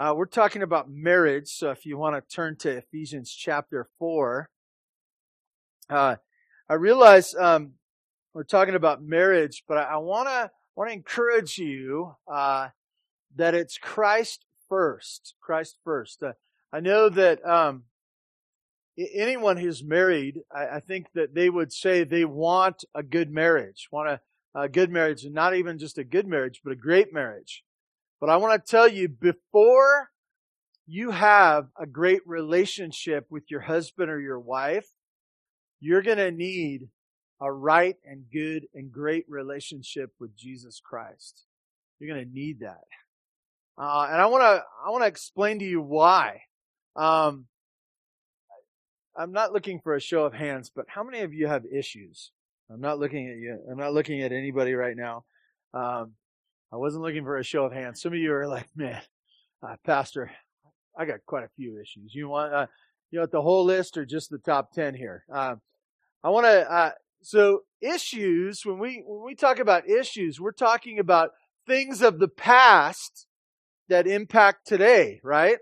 Uh, we're talking about marriage, so if you want to turn to Ephesians chapter 4, uh, I realize um, we're talking about marriage, but I, want to want to encourage you uh, that it's Christ first. Christ first. Uh, I know that um, anyone who's married, I, I, think that they would say they want a good marriage, want a, a good marriage, and not even just a good marriage, but a great marriage. But I want to tell you before you have a great relationship with your husband or your wife, you're going to need a right and good and great relationship with Jesus Christ. You're going to need that. Uh, and I want to, I want to explain to you why. Um, I'm not looking for a show of hands, but how many of you have issues? I'm not looking at you. I'm not looking at anybody right now. Um, I wasn't looking for a show of hands. Some of you are like, man, uh, Pastor, I got quite a few issues. You want, uh, you want the whole list or just the top 10 here? Uh, I want to, uh, so issues, when we, when we talk about issues, we're talking about things of the past that impact today, right?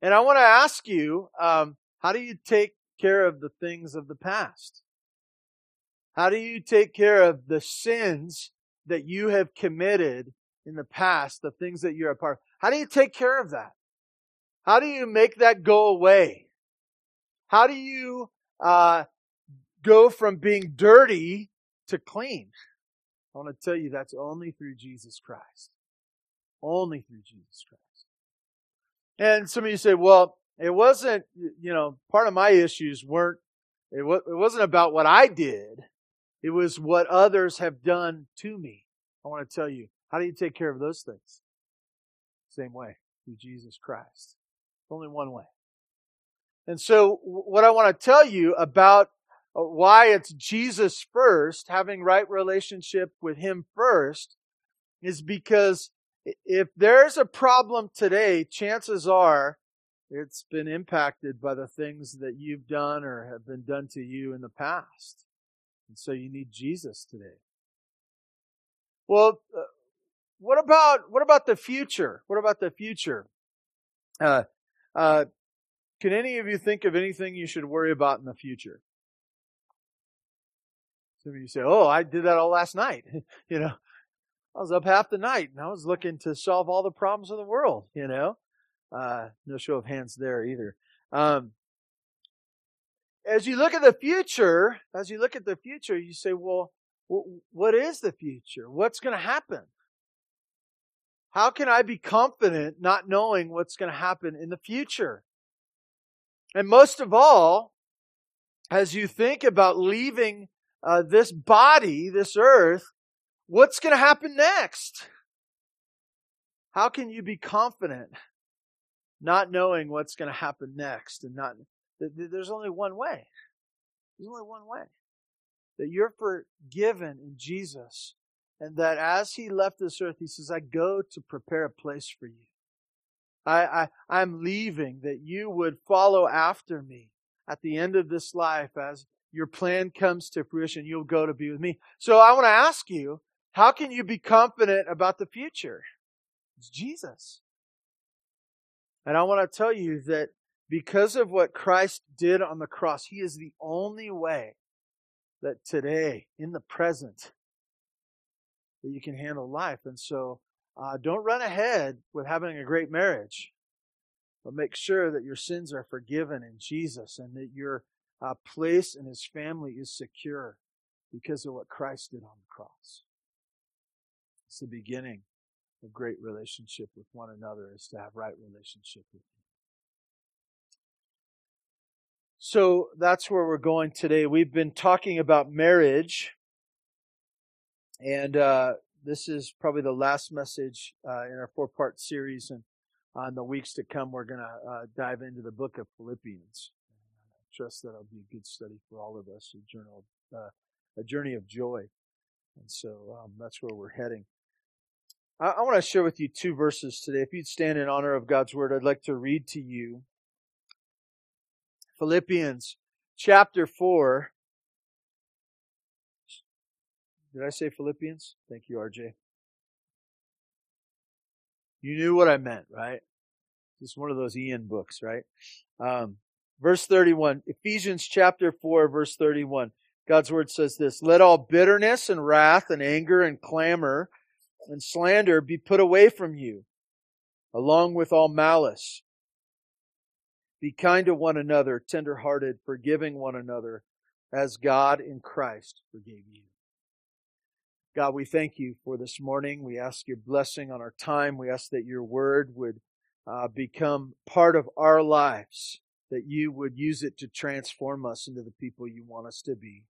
And I want to ask you, um, how do you take care of the things of the past? How do you take care of the sins that you have committed in the past, the things that you're a part of. How do you take care of that? How do you make that go away? How do you uh, go from being dirty to clean? I want to tell you that's only through Jesus Christ. Only through Jesus Christ. And some of you say, well, it wasn't, you know, part of my issues weren't, it, it wasn't about what I did. It was what others have done to me. I want to tell you, how do you take care of those things? Same way, through Jesus Christ. Only one way. And so, what I want to tell you about uh, why it's Jesus first, having right relationship with Him first, is because if there's a problem today, chances are it's been impacted by the things that you've done or have been done to you in the past. And so you need Jesus today. Well, uh, what about what about the future? What about the future? Uh, uh, can any of you think of anything you should worry about in the future? Some of you say, "Oh, I did that all last night." you know, I was up half the night and I was looking to solve all the problems of the world. You know, uh, no show of hands there either. Um, as you look at the future, as you look at the future, you say, well, what is the future? What's going to happen? How can I be confident not knowing what's going to happen in the future? And most of all, as you think about leaving uh, this body, this earth, what's going to happen next? How can you be confident not knowing what's going to happen next and not there's only one way. There's only one way. That you're forgiven in Jesus. And that as he left this earth, he says, I go to prepare a place for you. I, I, I'm leaving that you would follow after me at the end of this life as your plan comes to fruition. You'll go to be with me. So I want to ask you, how can you be confident about the future? It's Jesus. And I want to tell you that because of what Christ did on the cross, He is the only way that today, in the present, that you can handle life. And so, uh, don't run ahead with having a great marriage, but make sure that your sins are forgiven in Jesus and that your uh, place in His family is secure because of what Christ did on the cross. It's the beginning of great relationship with one another is to have right relationship with Him. So that's where we're going today. We've been talking about marriage, and uh, this is probably the last message uh, in our four part series. And on the weeks to come, we're going to uh, dive into the book of Philippians. I trust that it'll be a good study for all of us, a, journal, uh, a journey of joy. And so um, that's where we're heading. I, I want to share with you two verses today. If you'd stand in honor of God's word, I'd like to read to you Philippians chapter 4. Did I say Philippians? Thank you, RJ. You knew what I meant, right? Just one of those Ian books, right? Um, verse 31, Ephesians chapter 4, verse 31. God's word says this, let all bitterness and wrath and anger and clamor and slander be put away from you, along with all malice. Be kind to one another, tenderhearted, forgiving one another, as God in Christ forgave you. God, we thank you for this morning. We ask your blessing on our time. We ask that your word would uh, become part of our lives, that you would use it to transform us into the people you want us to be.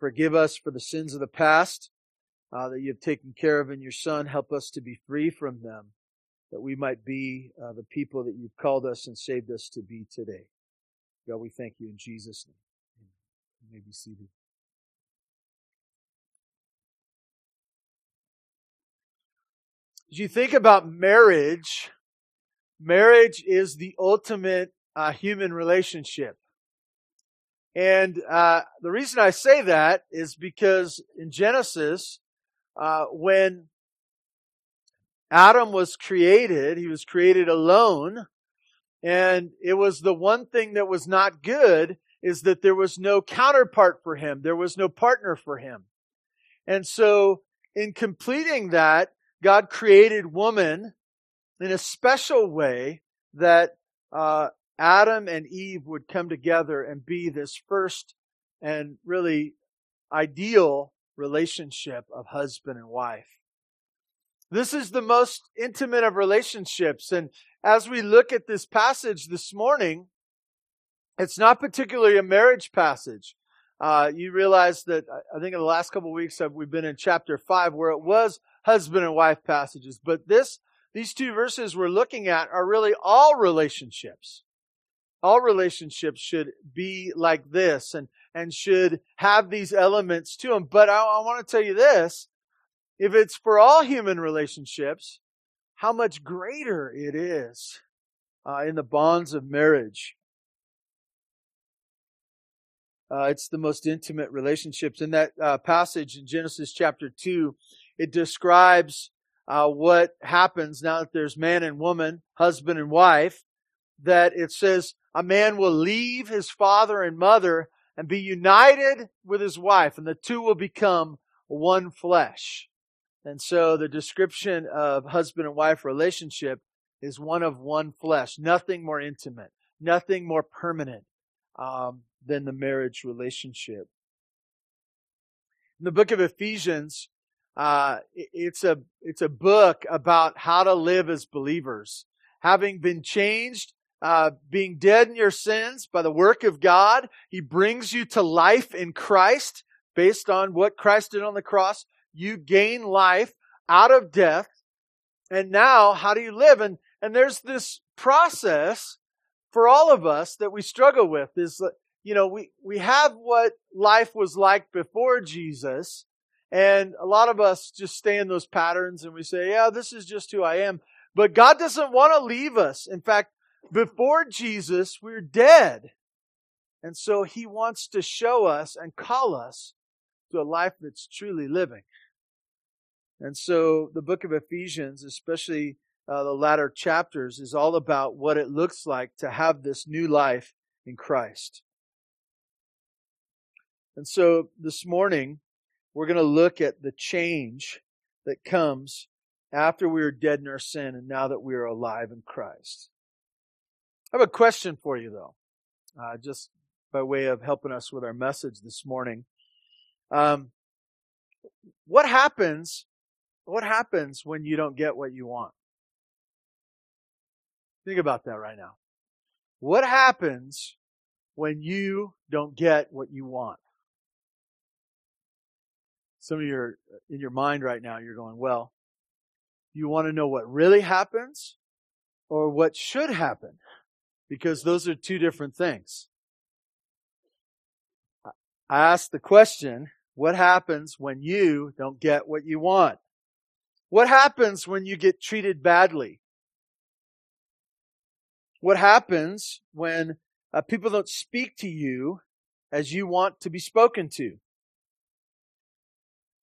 Forgive us for the sins of the past uh, that you have taken care of in your Son. Help us to be free from them, that we might be uh, the people that you've called us and saved us to be today. God, we thank you in Jesus' name. You may be seated. As you think about marriage, marriage is the ultimate uh, human relationship. And uh, the reason I say that is because in Genesis, uh, when Adam was created, he was created alone, and it was the one thing that was not good is that there was no counterpart for him. There was no partner for him. And so in completing that, God created woman in a special way that uh, Adam and Eve would come together and be this first and really ideal relationship of husband and wife. This is the most intimate of relationships. And as we look at this passage this morning, it's not particularly a marriage passage. Uh, you realize that I think in the last couple weeks we've been in chapter five where it was husband and wife passages, but this these two verses we're looking at are really all relationships all relationships should be like this and, and should have these elements to them. But I, I want to tell you this. If it's for all human relationships, how much greater it is uh, in the bonds of marriage. Uh, it's the most intimate relationships. In that uh, passage in Genesis chapter 2, it describes uh, what happens now that there's man and woman, husband and wife, that it says a man will leave his father and mother and be united with his wife, and the two will become one flesh. And so the description of husband and wife relationship is one of one flesh, nothing more intimate, nothing more permanent um, than the marriage relationship. In the book of Ephesians, uh, it's a it's a book about how to live as believers, having been changed uh, being dead in your sins by the work of God. He brings you to life in Christ based on what Christ did on the cross. You gain life out of death. And now, how do you live? And, and there's this process for all of us that we struggle with is, that, you know, we, we have what life was like before Jesus. And a lot of us just stay in those patterns and we say, yeah, this is just who I am. But God doesn't want to leave us. In fact, before Jesus, we're dead. And so he wants to show us and call us to a life that's truly living. And so the book of Ephesians, especially uh, the latter chapters, is all about what it looks like to have this new life in Christ. And so this morning, we're going to look at the change that comes after we are dead in our sin and now that we are alive in Christ. I have a question for you, though, uh, just by way of helping us with our message this morning. Um, what happens? What happens when you don't get what you want? Think about that right now. What happens when you don't get what you want? Some of you are uh, in your mind right now, you're going, well, you want to know what really happens or what should happen? because those are two different things. I asked the question, what happens when you don't get what you want? What happens when you get treated badly? What happens when uh, people don't speak to you as you want to be spoken to?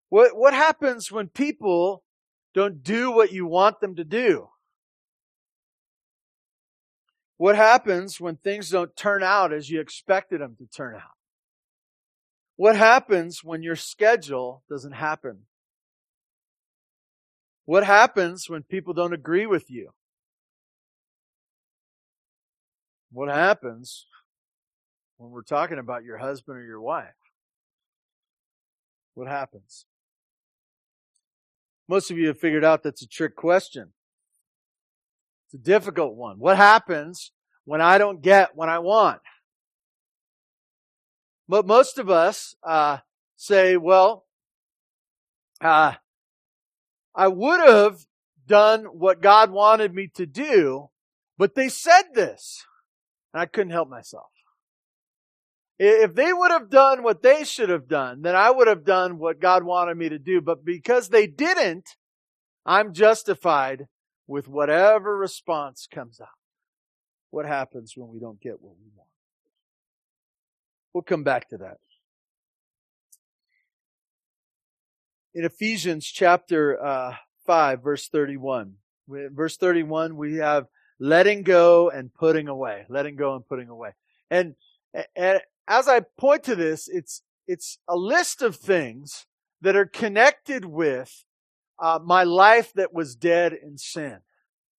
What, what happens when people don't do what you want them to do? What happens when things don't turn out as you expected them to turn out? What happens when your schedule doesn't happen? What happens when people don't agree with you? What happens when we're talking about your husband or your wife? What happens? Most of you have figured out that's a trick question. It's a difficult one. What happens when I don't get what I want? But most of us uh, say, well, uh, I would have done what God wanted me to do, but they said this, and I couldn't help myself. If they would have done what they should have done, then I would have done what God wanted me to do. But because they didn't, I'm justified with whatever response comes out. What happens when we don't get what we want? We'll come back to that. In Ephesians chapter uh, 5, verse 31, verse 31, we have letting go and putting away. Letting go and putting away. And, and as I point to this, it's, it's a list of things that are connected with uh, my life that was dead in sin.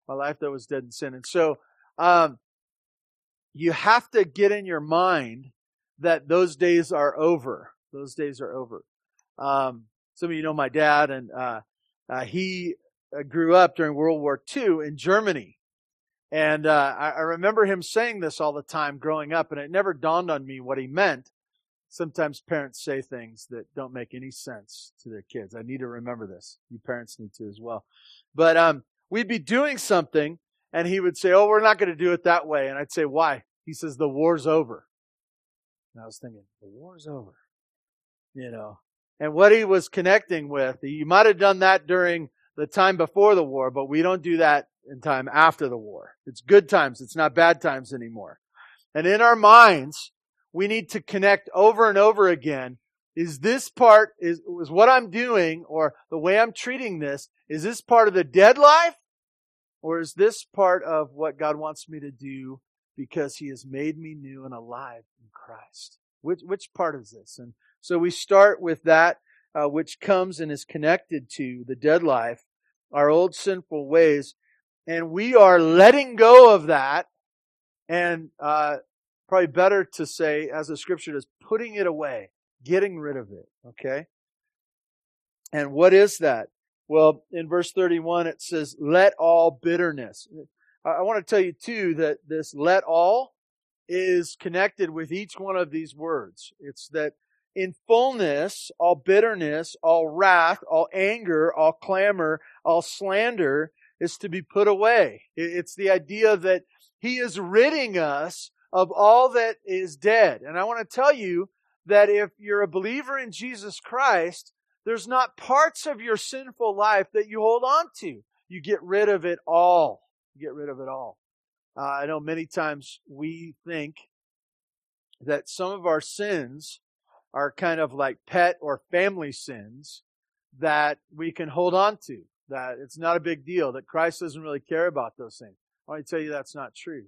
My life that was dead in sin. And so, um, you have to get in your mind that those days are over. Those days are over. Um, some of you know my dad, and uh, uh, he uh, grew up during World War II in Germany. And uh, I, I remember him saying this all the time growing up, and it never dawned on me what he meant. Sometimes parents say things that don't make any sense to their kids. I need to remember this. You parents need to as well. But um, we'd be doing something, and he would say, "Oh, we're not going to do it that way." And I'd say, "Why?" He says, "The war's over." And I was thinking, "The war's over," you know. And what he was connecting with, you might have done that during the time before the war, but we don't do that in time after the war. It's good times. It's not bad times anymore. And in our minds, we need to connect over and over again. Is this part, is, is what I'm doing or the way I'm treating this, is this part of the dead life? Or is this part of what God wants me to do because he has made me new and alive in Christ? Which, which part is this? And so we start with that, uh, which comes and is connected to the dead life, our old sinful ways, and we are letting go of that and uh, probably better to say as the scripture does, putting it away getting rid of it okay? And what is that? Well in verse 31 it says let all bitterness. I want to tell you too that this let all is connected with each one of these words. It's that in fullness all bitterness all wrath all anger all clamor all slander is to be put away. It's the idea that He is ridding us of all that is dead. And I want to tell you that if you're a believer in Jesus Christ, there's not parts of your sinful life that you hold on to. You get rid of it all. You get rid of it all. Uh, I know many times we think that some of our sins are kind of like pet or family sins that we can hold on to that it's not a big deal, that Christ doesn't really care about those things. I want to tell you that's not true.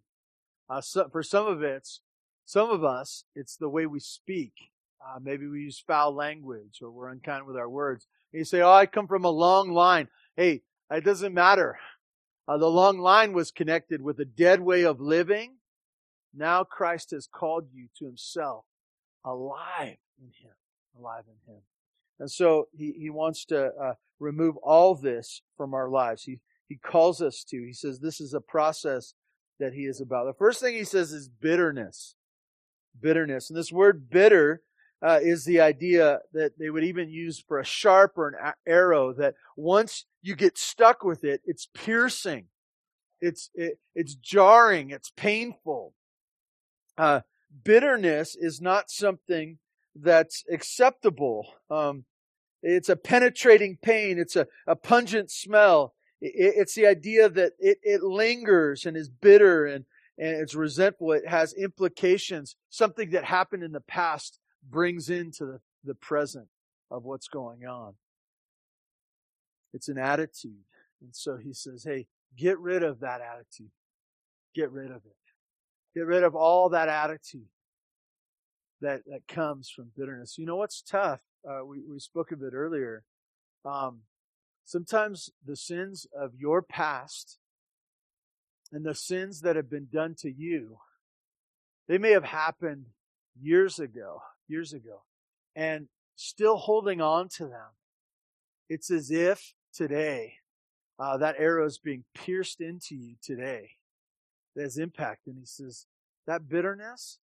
Uh, so for some of it's, some of us, it's the way we speak. Uh, maybe we use foul language or we're unkind with our words. And you say, oh, I come from a long line. Hey, it doesn't matter. Uh, the long line was connected with a dead way of living. Now Christ has called you to himself alive in him, alive in him. And so he, he wants to uh, remove all this from our lives. He, he calls us to. He says this is a process that he is about. The first thing he says is bitterness. Bitterness. And this word bitter uh, is the idea that they would even use for a sharp or an arrow that once you get stuck with it, it's piercing. It's, it, it's jarring. It's painful. Uh, bitterness is not something that's acceptable. Um, it's a penetrating pain. It's a, a pungent smell. It, it's the idea that it, it lingers and is bitter and, and it's resentful. It has implications. Something that happened in the past brings into the, the present of what's going on. It's an attitude. And so he says, hey, get rid of that attitude. Get rid of it. Get rid of all that attitude that, that comes from bitterness. You know what's tough? Uh, we, we spoke of it earlier. Um, sometimes the sins of your past and the sins that have been done to you, they may have happened years ago, years ago, and still holding on to them. It's as if today uh, that arrow is being pierced into you today. That has impact. And he says, that bitterness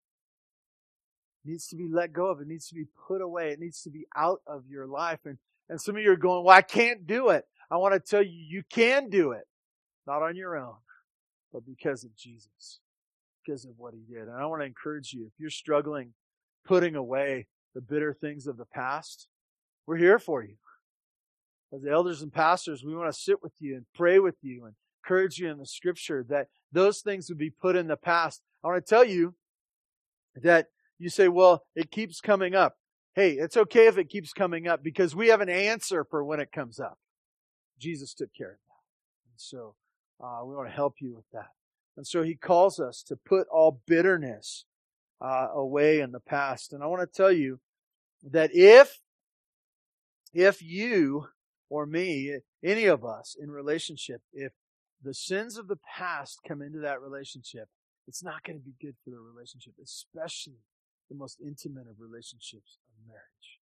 needs to be let go of. It needs to be put away. It needs to be out of your life. And, and some of you are going, well, I can't do it. I want to tell you, you can do it. Not on your own, but because of Jesus, because of what he did. And I want to encourage you, if you're struggling putting away the bitter things of the past, we're here for you. As the elders and pastors, we want to sit with you and pray with you and encourage you in the scripture that those things would be put in the past. I want to tell you that you say, well, it keeps coming up. Hey, it's okay if it keeps coming up because we have an answer for when it comes up. Jesus took care of that. And so uh, we want to help you with that. And so he calls us to put all bitterness uh, away in the past. And I want to tell you that if if you or me, any of us in relationship, if the sins of the past come into that relationship, it's not going to be good for the relationship, especially the most intimate of relationships of marriage.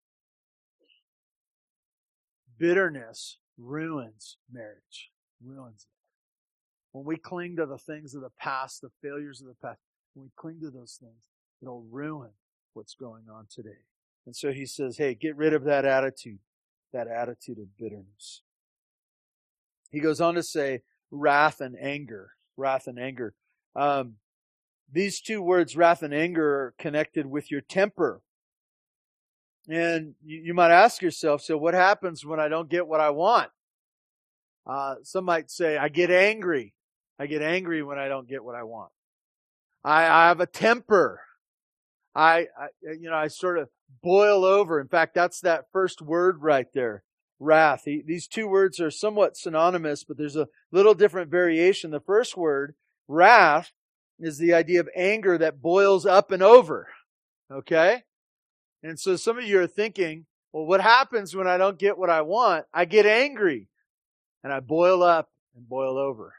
Bitterness ruins marriage, ruins it. When we cling to the things of the past, the failures of the past, when we cling to those things, it'll ruin what's going on today. And so he says, hey, get rid of that attitude, that attitude of bitterness. He goes on to say, wrath and anger, wrath and anger. Um, these two words, wrath and anger, are connected with your temper. And you, you might ask yourself, so what happens when I don't get what I want? Uh, some might say, I get angry. I get angry when I don't get what I want. I, I have a temper. I, I, you know, I sort of boil over. In fact, that's that first word right there, wrath. He, these two words are somewhat synonymous, but there's a little different variation. The first word, wrath, is the idea of anger that boils up and over. Okay? And so some of you are thinking, well, what happens when I don't get what I want? I get angry and I boil up and boil over.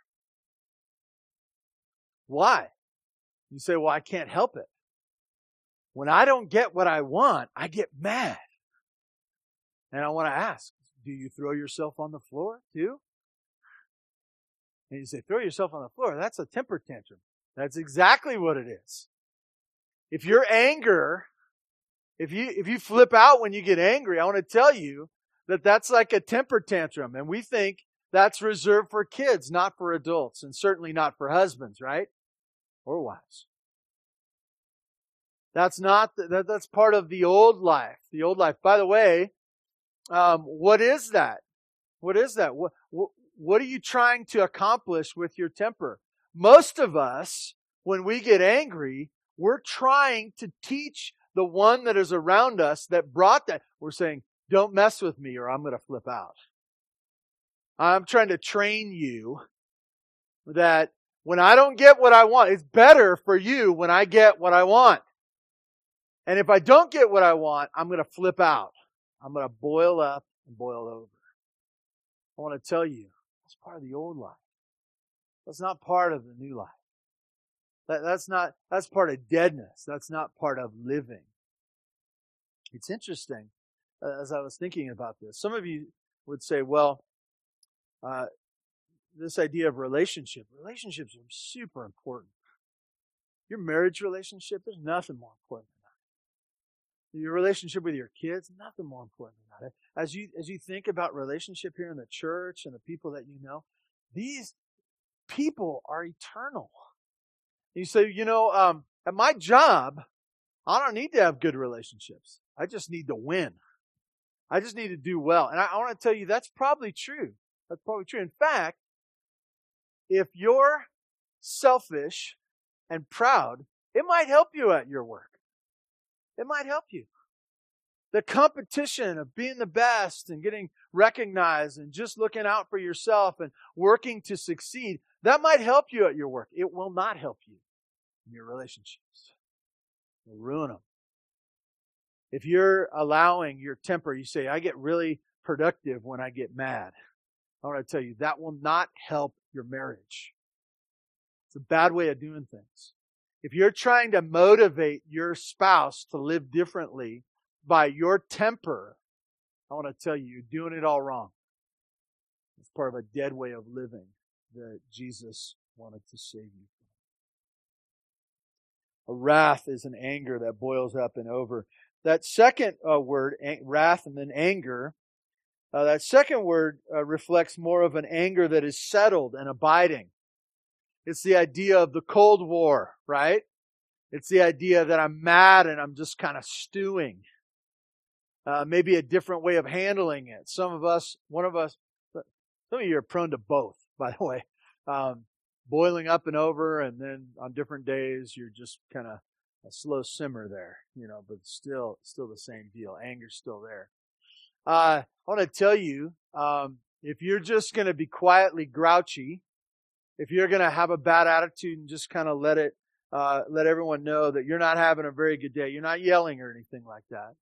Why? You say, well, I can't help it. When I don't get what I want, I get mad. And I want to ask, do you throw yourself on the floor too? And you say, throw yourself on the floor. That's a temper tantrum. That's exactly what it is. If your anger, if you, if you flip out when you get angry, I want to tell you that that's like a temper tantrum. And we think that's reserved for kids, not for adults, and certainly not for husbands, right? Or wives. That's not, that, that's part of the old life. The old life. By the way, um, what is that? What is that? What, what, what are you trying to accomplish with your temper? Most of us, when we get angry, we're trying to teach the one that is around us that brought that. We're saying, don't mess with me or I'm going to flip out. I'm trying to train you that when I don't get what I want, it's better for you when I get what I want. And if I don't get what I want, I'm going to flip out. I'm going to boil up and boil over. I want to tell you, that's part of the old life. That's not part of the new life. That, that's not, that's part of deadness. That's not part of living. It's interesting, uh, as I was thinking about this. Some of you would say, well, uh, this idea of relationship, relationships are super important. Your marriage relationship, there's nothing more important than that. Your relationship with your kids, nothing more important than that. As you, as you think about relationship here in the church and the people that you know, these, people are eternal. You say, you know, um, at my job, I don't need to have good relationships. I just need to win. I just need to do well. And I, I want to tell you that's probably true. That's probably true. In fact, if you're selfish and proud, it might help you at your work. It might help you. The competition of being the best and getting recognized and just looking out for yourself and working to succeed, that might help you at your work. It will not help you in your relationships. It'll ruin them. If you're allowing your temper, you say, I get really productive when I get mad. I want to tell you, that will not help your marriage. It's a bad way of doing things. If you're trying to motivate your spouse to live differently by your temper, I want to tell you, you're doing it all wrong. It's part of a dead way of living that Jesus wanted to save you from. A wrath is an anger that boils up and over. That second uh, word, wrath and then anger, uh, that second word uh, reflects more of an anger that is settled and abiding. It's the idea of the Cold War, right? It's the idea that I'm mad and I'm just kind of stewing. Uh, maybe a different way of handling it. Some of us, one of us, some of you are prone to both, by the way. Um, boiling up and over, and then on different days, you're just kind of a slow simmer there, you know, but still, still the same deal. Anger's still there. Uh, I want to tell you, um, if you're just going to be quietly grouchy, if you're going to have a bad attitude and just kind of let it, uh, let everyone know that you're not having a very good day, you're not yelling or anything like that.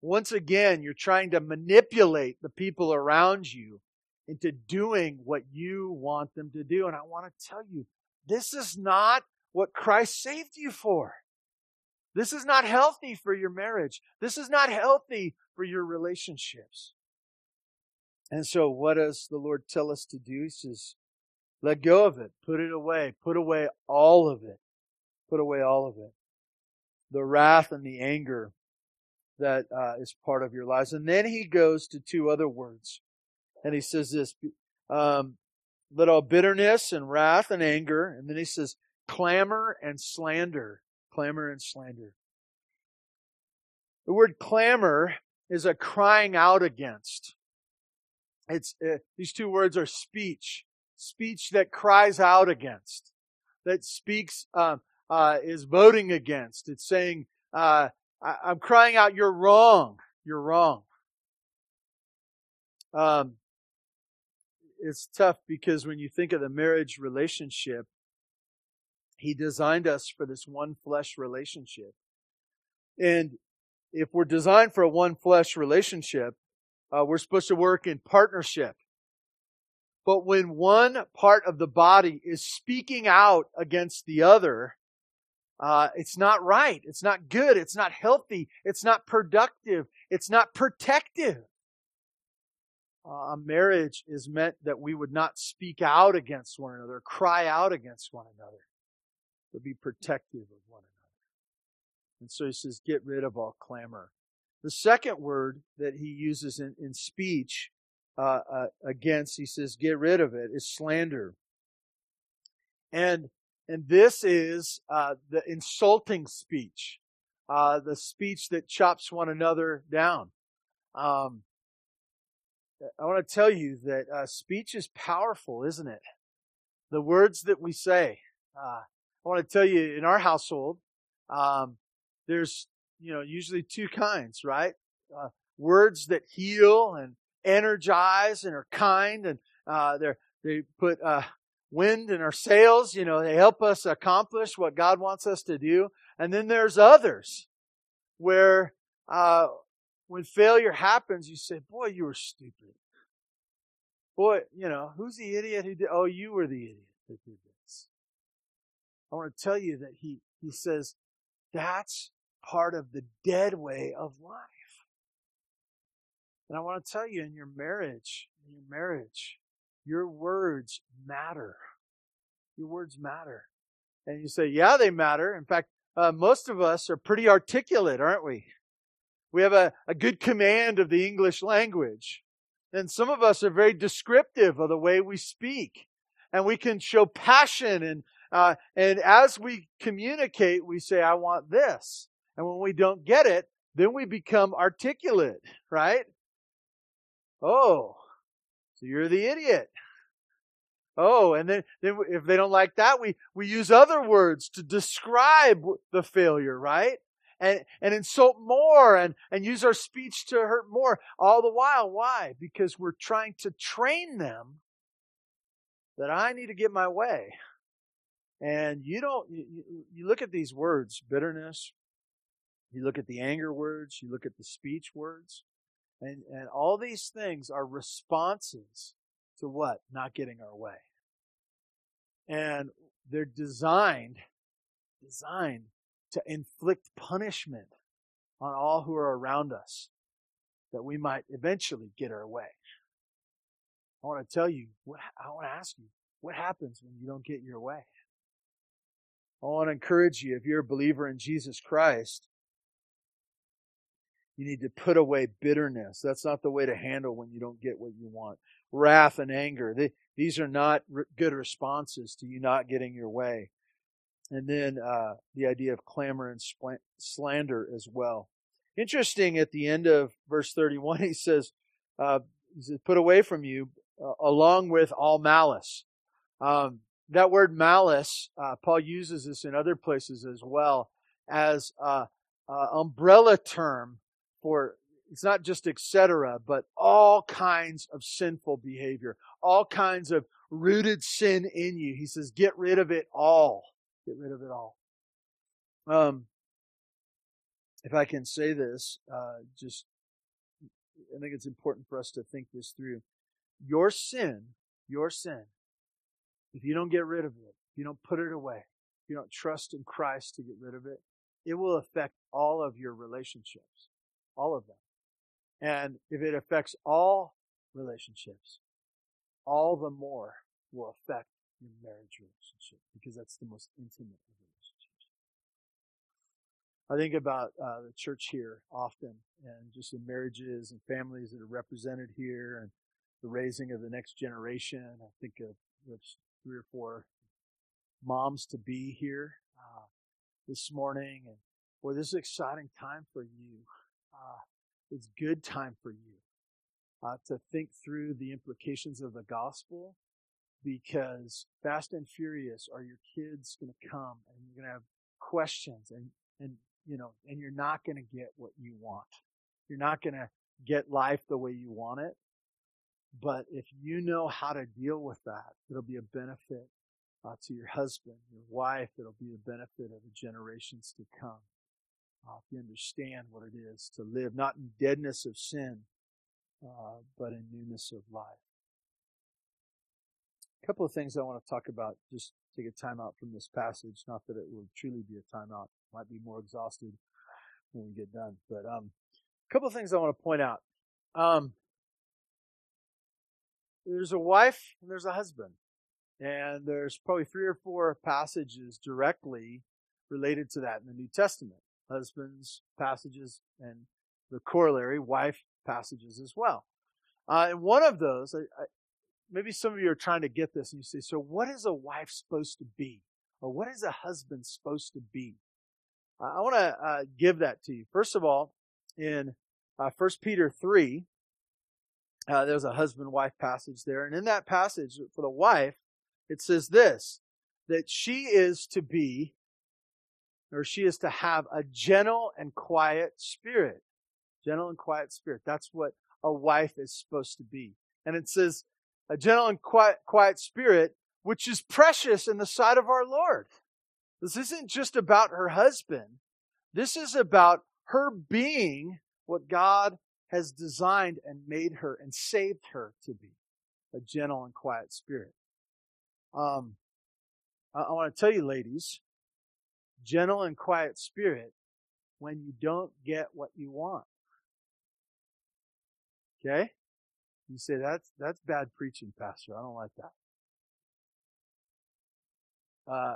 Once again, you're trying to manipulate the people around you into doing what you want them to do. And I want to tell you, this is not what Christ saved you for. This is not healthy for your marriage. This is not healthy for your relationships. And so, what does the Lord tell us to do? He says, let go of it. Put it away. Put away all of it. Put away all of it. The wrath and the anger that uh, is part of your lives. And then he goes to two other words. And he says this, um, let all bitterness and wrath and anger. And then he says, clamor and slander. Clamor and slander. The word clamor is a crying out against. It's, uh, these two words are speech speech that cries out against, that speaks, uh, uh, is voting against. It's saying, uh, I, am crying out, you're wrong. You're wrong. Um, it's tough because when you think of the marriage relationship, he designed us for this one flesh relationship. And if we're designed for a one flesh relationship, uh, we're supposed to work in partnership. But when one part of the body is speaking out against the other, uh, it's not right. It's not good. It's not healthy. It's not productive. It's not protective. A marriage is meant that we would not speak out against one another, cry out against one another, but be protective of one another. And so he says, get rid of all clamor. The second word that he uses in, in speech uh, uh, against, he says, get rid of it, is slander. And, and this is uh, the insulting speech, uh, the speech that chops one another down. Um, I want to tell you that uh, speech is powerful, isn't it? The words that we say. Uh, I want to tell you, in our household, um, there's you know usually two kinds, right? words that heal and energize and are kind and uh, they they put uh, wind in our sails. You know, they help us accomplish what God wants us to do. And then there's others where uh, when failure happens, you say, "Boy, you were stupid." Boy, you know, who's the idiot who did? Oh, you were the idiot that did this. I want to tell you that he he says that's part of the dead way of life. And I want to tell you in your marriage, in your marriage, your words matter. Your words matter. And you say, yeah, they matter. In fact, uh, most of us are pretty articulate, aren't we? We have a, a good command of the English language. And some of us are very descriptive of the way we speak. And we can show passion and, uh, and as we communicate, we say, I want this. And when we don't get it, then we become articulate, right? Oh, so you're the idiot. Oh, and then, then if they don't like that, we, we use other words to describe the failure, right? And, and insult more and, and use our speech to hurt more all the while. Why? Because we're trying to train them that I need to get my way. And you don't, you, you look at these words, bitterness, you look at the anger words, you look at the speech words, and, and all these things are responses to what? Not getting our way. And they're designed, designed to inflict punishment on all who are around us that we might eventually get our way. I want to tell you, what, I want to ask you, what happens when you don't get your way? I want to encourage you, if you're a believer in Jesus Christ, you need to put away bitterness. That's not the way to handle when you don't get what you want. Wrath and anger. They, these are not re- good responses to you not getting your way. And then uh, the idea of clamor and slander as well. Interesting at the end of verse 31, he says, uh, he Put away from you uh, along with all malice. Um, that word malice, uh, Paul uses this in other places as well as an umbrella term for it's not just etc., but all kinds of sinful behavior, all kinds of rooted sin in you. He says, get rid of it all. Get rid of it all. Um, if I can say this, uh, just I think it's important for us to think this through. Your sin, your sin, if you don't get rid of it, if you don't put it away, if you don't trust in Christ to get rid of it, it will affect all of your relationships all of them. And if it affects all relationships, all the more will affect your marriage relationship because that's the most intimate of relationships. I think about uh, the church here often and just the marriages and families that are represented here and the raising of the next generation. I think of, three or four moms to be here uh, this morning and boy, this is an exciting time for you uh, it's good time for you uh, to think through the implications of the gospel because fast and furious are your kids going to come and you're going to have questions and, and, you know, and you're not going to get what you want. You're not going to get life the way you want it. But if you know how to deal with that, it'll be a benefit uh, to your husband, your wife. It'll be a benefit of the generations to come uh, if you understand what it is to live not in deadness of sin, uh, but in newness of life. Couple of things I want to talk about, just take a time out from this passage. Not that it will truly be a timeout; might be more exhausted when we get done. But um, a couple of things I want to point out. Um, there's a wife and there's a husband, and there's probably three or four passages directly related to that in the New Testament husbands passages and the corollary wife passages as well. Uh, and one of those, I, maybe some of you are trying to get this and you say, so what is a wife supposed to be? Or what is a husband supposed to be? I want to uh, give that to you. First of all, in uh, 1 Peter 3, uh, there's a husband wife passage there. And in that passage, for the wife, it says this that she is to be or she is to have a gentle and quiet spirit. Gentle and quiet spirit. That's what a wife is supposed to be. And it says, a gentle and quiet, quiet spirit, which is precious in the sight of our Lord. This isn't just about her husband. This is about her being what God has designed and made her and saved her to be a gentle and quiet spirit. Um, I, I want to tell you, ladies, gentle and quiet spirit when you don't get what you want. Okay? You say that's that's bad preaching, Pastor. I don't like that. Uh,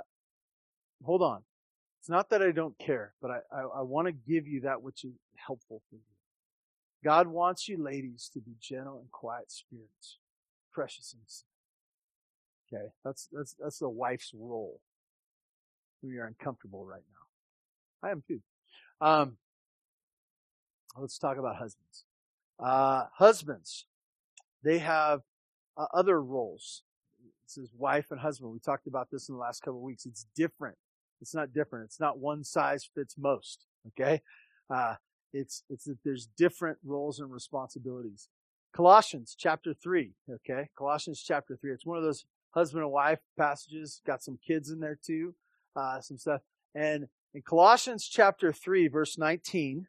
hold on. It's not that I don't care, but I, I, I want to give you that which is helpful for you. God wants you ladies to be gentle and quiet spirits, precious and Okay, that's that's that's the wife's role we are uncomfortable right now. I am too. Um, let's talk about husbands. Uh, husbands, they have uh, other roles. This is wife and husband. We talked about this in the last couple of weeks. It's different. It's not different. It's not one size fits most. Okay. Uh, it's, it's that there's different roles and responsibilities. Colossians chapter three. Okay. Colossians chapter three. It's one of those husband and wife passages, got some kids in there too, uh, some stuff. And in Colossians chapter 3, verse 19,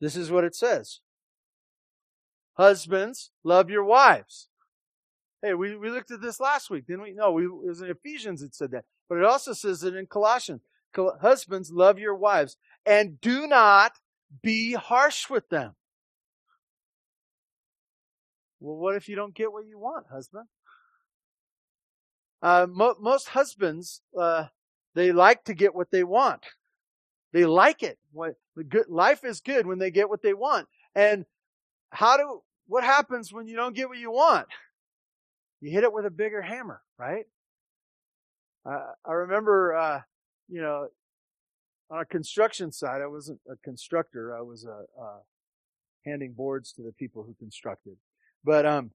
this is what it says. Husbands, love your wives. Hey, we, we looked at this last week, didn't we? No, we, it was in Ephesians it said that. But it also says it in Colossians. Husbands, love your wives and do not be harsh with them. Well, what if you don't get what you want, husband? Uh, mo- most husbands, uh, they like to get what they want. They like it. What good life is good when they get what they want. And how do what happens when you don't get what you want? You hit it with a bigger hammer, right? Uh, I remember, uh, you know, on a construction site, I wasn't a constructor. I was a, uh, handing boards to the people who constructed. But um,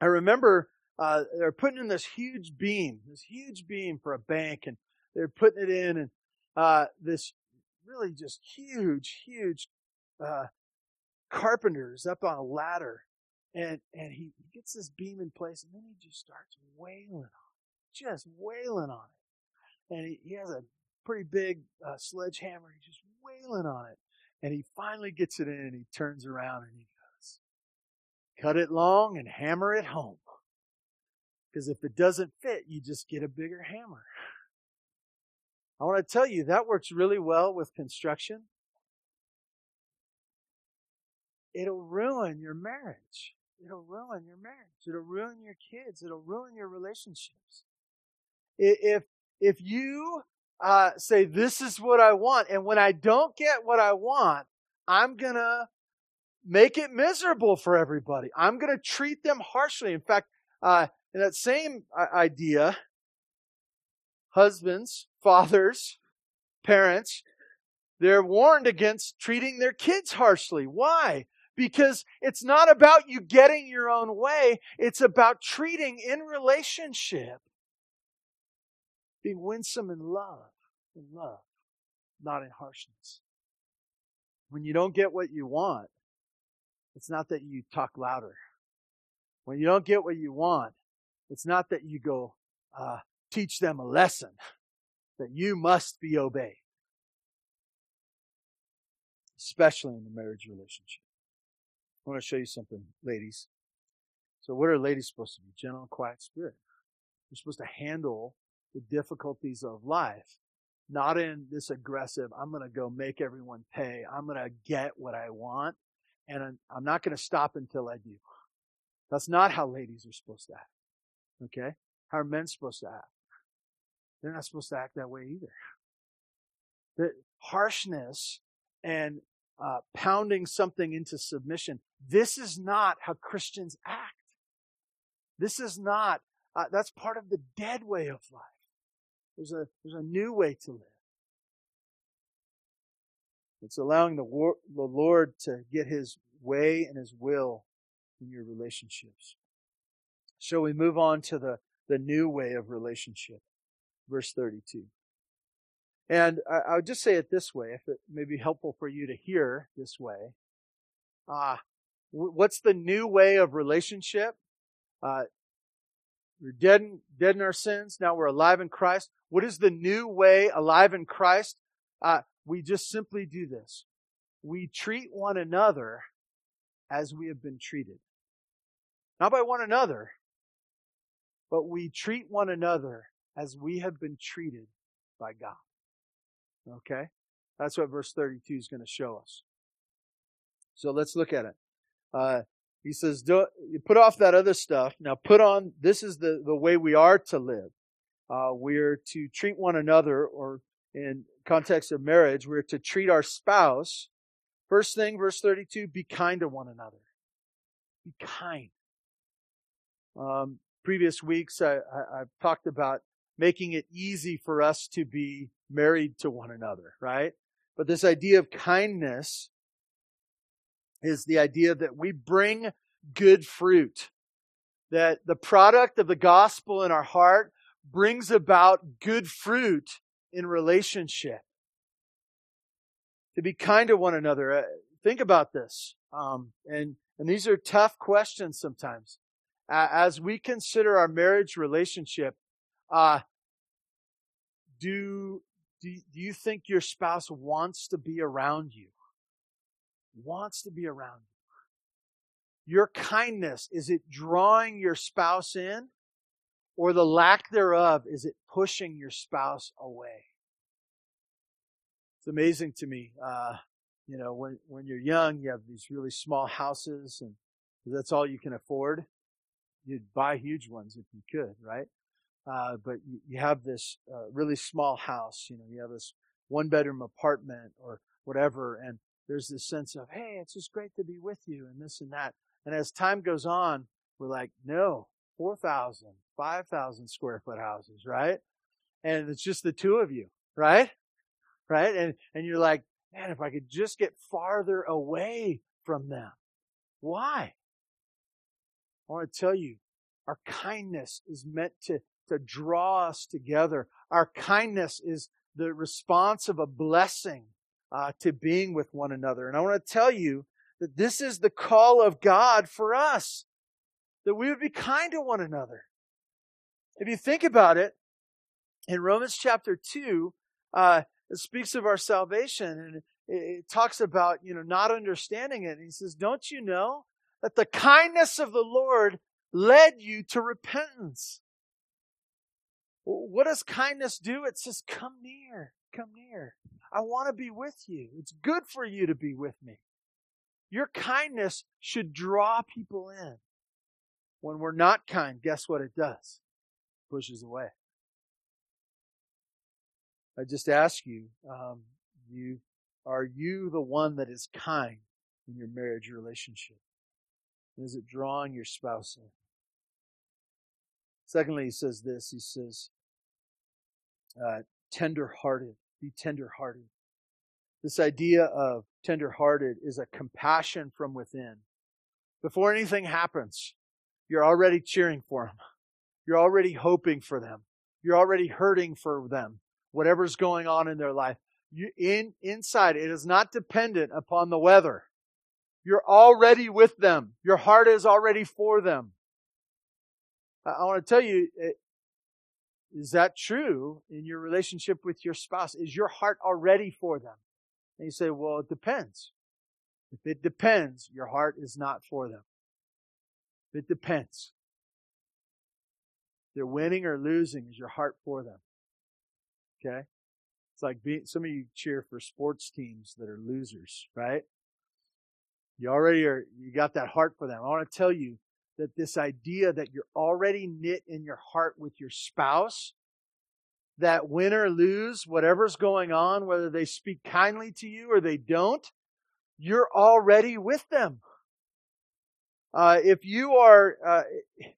I remember uh, they're putting in this huge beam, this huge beam for a bank, and they're putting it in, and uh, this really just huge, huge uh, carpenters up on a ladder, and and he, gets this beam in place, and then he just starts wailing on it, just wailing on it, and he, he has a pretty big uh, sledgehammer, he's just wailing on it, and he finally gets it in, and he turns around and he goes, "Cut it long and hammer it home." Because if it doesn't fit, you just get a bigger hammer. I want to tell you that works really well with construction. It'll ruin your marriage. It'll ruin your marriage. It'll ruin your kids. It'll ruin your relationships. If if you uh, say this is what I want, and when I don't get what I want, I'm gonna make it miserable for everybody. I'm gonna treat them harshly. In fact, uh, in that same uh, idea, husbands, fathers, parents, they're warned against treating their kids harshly. Why? Because it's not about you getting your own way, it's about treating in relationship, being winsome in love, in love, not in harshness. When you don't get what you want, it's not that you talk louder. When you don't get what you want, it's not that you go, uh, teach them a lesson that you must be obeyed, especially in the marriage relationship. I want to show you something, ladies. So, what are ladies supposed to be? Gentle and quiet spirit. They're supposed to handle the difficulties of life, not in this aggressive, I'm going to go make everyone pay. I'm going to get what I want, and I'm not going to stop until I do. That's not how ladies are supposed to act. Okay? How are men supposed to act? They're not supposed to act that way either. The harshness and uh, pounding something into submission. This is not how Christians act. This is not. Uh, that's part of the dead way of life. There's a there's a new way to live. It's allowing the, war, the Lord to get His way and His will in your relationships. Shall we move on to the, the new way of relationship? Verse 32. And I, I would just say it this way, if it may be helpful for you to hear this way. Ah, uh, what's the new way of relationship? Uh, we're dead in, dead in our sins. Now we're alive in Christ. What is the new way alive in Christ? Uh, we just simply do this. We treat one another as we have been treated. Not by one another, but we treat one another as we have been treated by God. Okay? That's what verse 32 is going to show us. So let's look at it. Uh, he says, you put off that other stuff. Now put on, this is the, the way we are to live. Uh, we're to treat one another, or in context of marriage, we're to treat our spouse. First thing, verse 32, be kind to one another. Be kind. Um, previous weeks, I, I, I've talked about making it easy for us to be married to one another, right? But this idea of kindness is the idea that we bring good fruit, that the product of the gospel in our heart brings about good fruit in relationship. To be kind to one another. Uh, think about this. Um, and, and these are tough questions sometimes as we consider our marriage relationship, uh, do, do, do you think your spouse wants to be around you? Wants to be around you. Your kindness, is it drawing your spouse in? Or the lack thereof, is it pushing your spouse away? It's amazing to me. Uh, you know, when, when you're young, you have these really small houses and that's all you can afford. You'd buy huge ones if you could, right? Uh, but you, you, have this uh, really small house, you know, you have this one bedroom apartment or whatever, and there's this sense of, hey, it's just great to be with you and this and that. And as time goes on, we're like, no, 4,000, 5,000 square foot houses, right? And it's just the two of you, right? Right? And, and you're like, man, if I could just get farther away from them. Why? I want to tell you, our kindness is meant to, to draw us together. Our kindness is the response of a blessing uh, to being with one another. And I want to tell you that this is the call of God for us, that we would be kind to one another. If you think about it, in Romans chapter 2, uh, it speaks of our salvation and it, it talks about, you know, not understanding it. And he says, Don't you know that the kindness of the Lord led you to repentance? What does kindness do? It says, Come near, come near. I want to be with you. It's good for you to be with me. Your kindness should draw people in. When we're not kind, guess what it does? It pushes away. I just ask you, um, you are you the one that is kind in your marriage relationship? Is it drawing your spouse in? Secondly, he says this. He says, uh, tender-hearted. Be tender-hearted. This idea of tender-hearted is a compassion from within. Before anything happens, you're already cheering for them. You're already hoping for them. You're already hurting for them. Whatever's going on in their life. You, in, inside, it is not dependent upon the weather. You're already with them. Your heart is already for them. I, want to tell you, eh, is that true in your relationship with your spouse? Is your heart already for them? And you say, well, it depends. If it depends, your heart is not for them. It depends. They're winning or losing. Is your heart for them? Okay? It's like being, some of you cheer for sports teams that are losers, right? You already are, you got that heart for them. I want to tell you that this idea that you're already knit in your heart with your spouse, that win or lose, whatever's going on, whether they speak kindly to you or they don't, you're already with them. Uh, if you are, uh,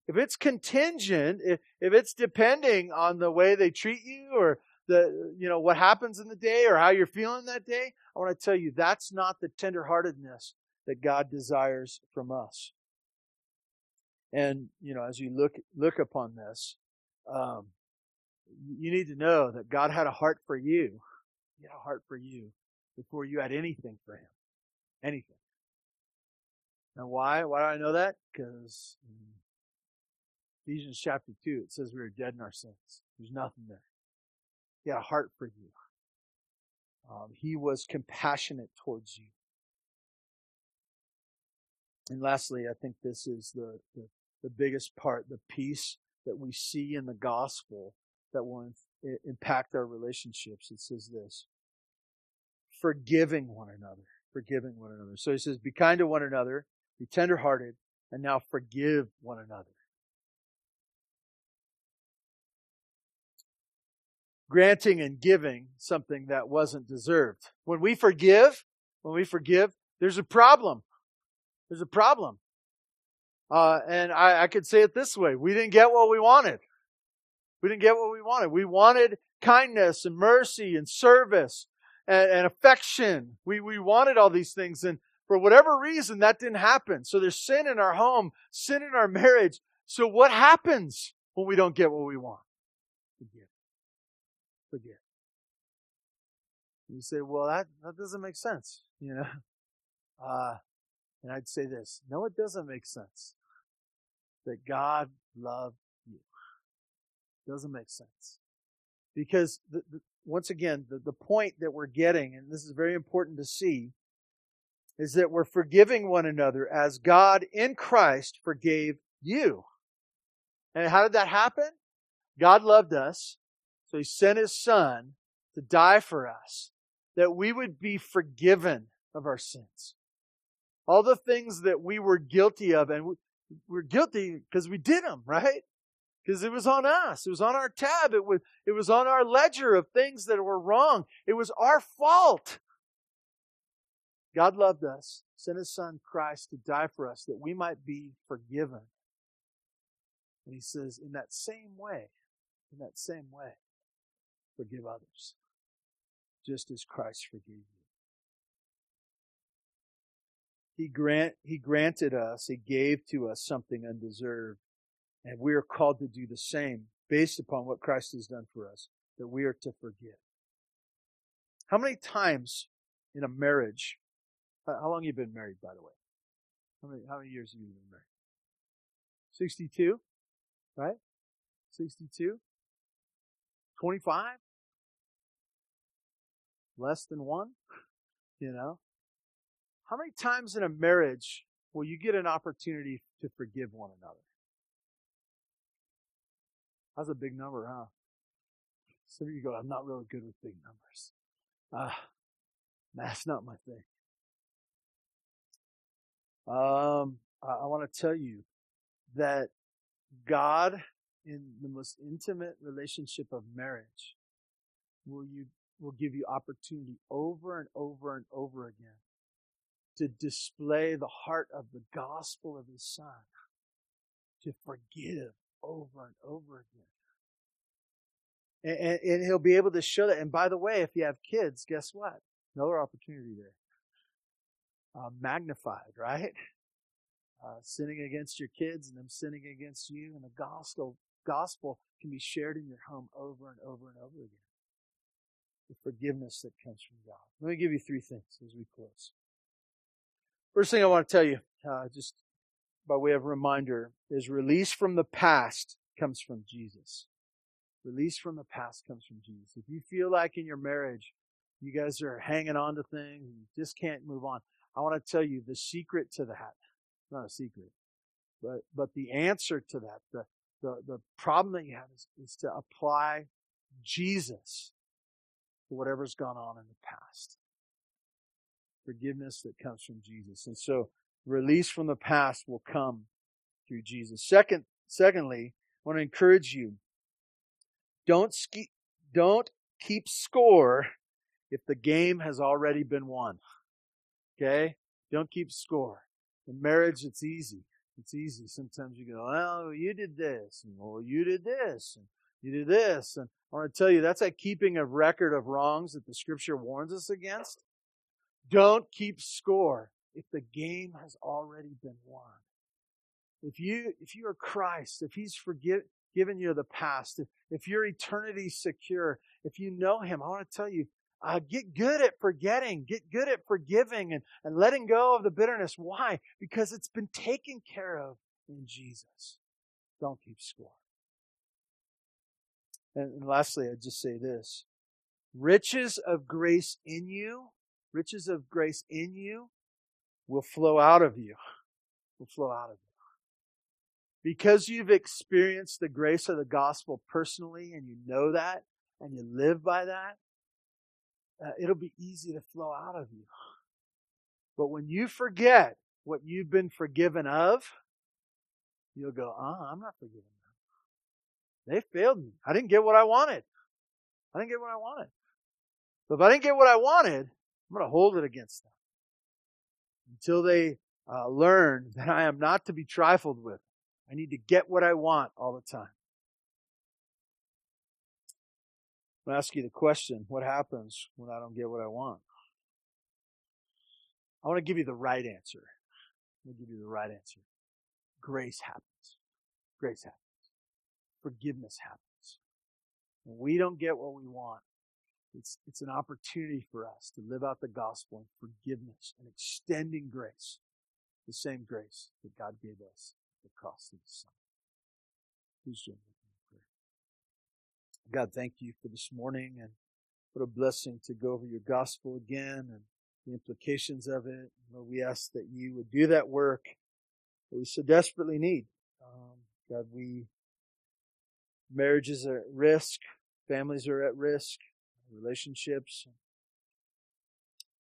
if it's contingent, if, if it's depending on the way they treat you or the, you know, what happens in the day or how you're feeling that day, I want to tell you that's not the tenderheartedness that God desires from us. And, you know, as you look, look upon this, um, you need to know that God had a heart for you. He had a heart for you before you had anything for Him. Anything. Now, why? Why do I know that? Because Ephesians chapter 2, it says we are dead in our sins. There's nothing there. He had a heart for you. Um, he was compassionate towards you. And lastly, I think this is the, the, the biggest part, the peace that we see in the gospel that will impact our relationships. It says this forgiving one another. Forgiving one another. So he says, be kind to one another, be tenderhearted, and now forgive one another. Granting and giving something that wasn't deserved. When we forgive, when we forgive, there's a problem. There's a problem. Uh, and I, I could say it this way. We didn't get what we wanted. We didn't get what we wanted. We wanted kindness and mercy and service and, and affection. We, we wanted all these things. And for whatever reason, that didn't happen. So there's sin in our home, sin in our marriage. So what happens when we don't get what we want? Forgive. Forgive. You say, well, that, that doesn't make sense, you know? Uh, and I'd say this, no, it doesn't make sense. that God loved you. Doesn't make sense. Because the, the, once again, the, the point that we're getting, and this is very important to see, is that we're forgiving one another as God in Christ forgave you. And how did that happen? God loved us, so he sent his son to die for us, that we would be forgiven of our sins. All the things that we were guilty of, and we're guilty because we did them, right? Because it was on us. It was on our tab. It was, it was on our ledger of things that were wrong. It was our fault. God loved us, sent his son Christ to die for us that we might be forgiven. And he says, in that same way, in that same way, forgive others, just as Christ forgave you. He grant, he granted us, he gave to us something undeserved. And we are called to do the same based upon what Christ has done for us, that we are to forgive. How many times in a marriage how long you been married, by the way? How many, how many years have you been married? 62, right? 62? 25? Less than one? You know? How many times in a marriage will you get an opportunity to forgive one another? That's a big number, huh? Some of you go, I'm not really good with big numbers. Ah, uh, that's not my thing. Um, I, I want to tell you that God, in the most intimate relationship of marriage, will you will give you opportunity over and over and over again to display the heart of the gospel of His Son, to forgive over and over again. And, and, and, he'll be able to show that. And by the way, if you have kids, guess what? Another opportunity there uh, magnified, right? Uh, sinning against your kids and them sinning against you, and the gospel gospel can be shared in your home over and over and over again. The forgiveness that comes from God. Let me give you three things as we close. First thing I want to tell you, uh, just by way of reminder, is release from the past comes from Jesus. Release from the past comes from Jesus. If you feel like in your marriage you guys are hanging on to things and just can't move on, I want to tell you the secret to that. Not a secret, but but the answer to that, the the, the problem that you have is, is to apply Jesus to whatever's gone on in the past. Forgiveness that comes from Jesus. And so release from the past will come through Jesus. Second, secondly, I want to encourage you. Don't ski, don't keep score if the game has already been won. Okay? Don't keep score. In marriage, it's easy. It's easy. Sometimes you go, well, you did this, and well, you did this, and you did this. And I want to tell you, that's a keeping a record of wrongs that the scripture warns us against. Don't keep score if the game has already been won. If you, if you are Christ, if He's forgive, given you the past, if, if your eternity secure, if you know Him, I want to tell you, uh, get good at forgetting, get good at forgiving and, and letting go of the bitterness. Why? Because it's been taken care of in Jesus. Don't keep score. And, and lastly, I'd just say this riches of grace in you, riches of grace in you will flow out of you, will flow out of you. Because you've experienced the grace of the gospel personally and you know that and you live by that, uh, it'll be easy to flow out of you. But when you forget what you've been forgiven of, you'll go, uh, I'm not forgiven. They failed me. I didn't get what I wanted. I didn't get what I wanted. But if I didn't get what I wanted, I'm going to hold it against them until they uh, learn that I am not to be trifled with. I need to get what I want all the time. I'm going to ask you the question what happens when I don't get what I want? I want to give you the right answer. I'm going to give you the right answer. Grace happens. Grace happens. Forgiveness happens. When we don't get what we want, it's, it's an opportunity for us to live out the gospel and forgiveness and extending grace, the same grace that God gave us at the cost of the Son. Please join me in prayer. God, thank you for this morning and what a blessing to go over your gospel again and the implications of it. Lord, we ask that you would do that work that we so desperately need. Um, God, we marriages are at risk, families are at risk, relationships,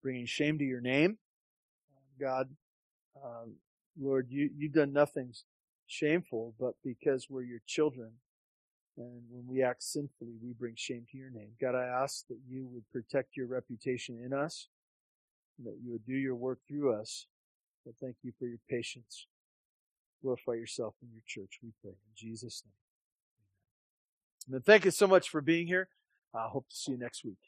bringing shame to your name. God, um, Lord, you, you've done nothing shameful, but because we're your children, and when we act sinfully, we bring shame to your name. God, I ask that you would protect your reputation in us, that you would do your work through us. But thank you for your patience. Glorify yourself in your church, we pray. In Jesus' name. Amen. And thank you so much for being here. I hope to see you next week.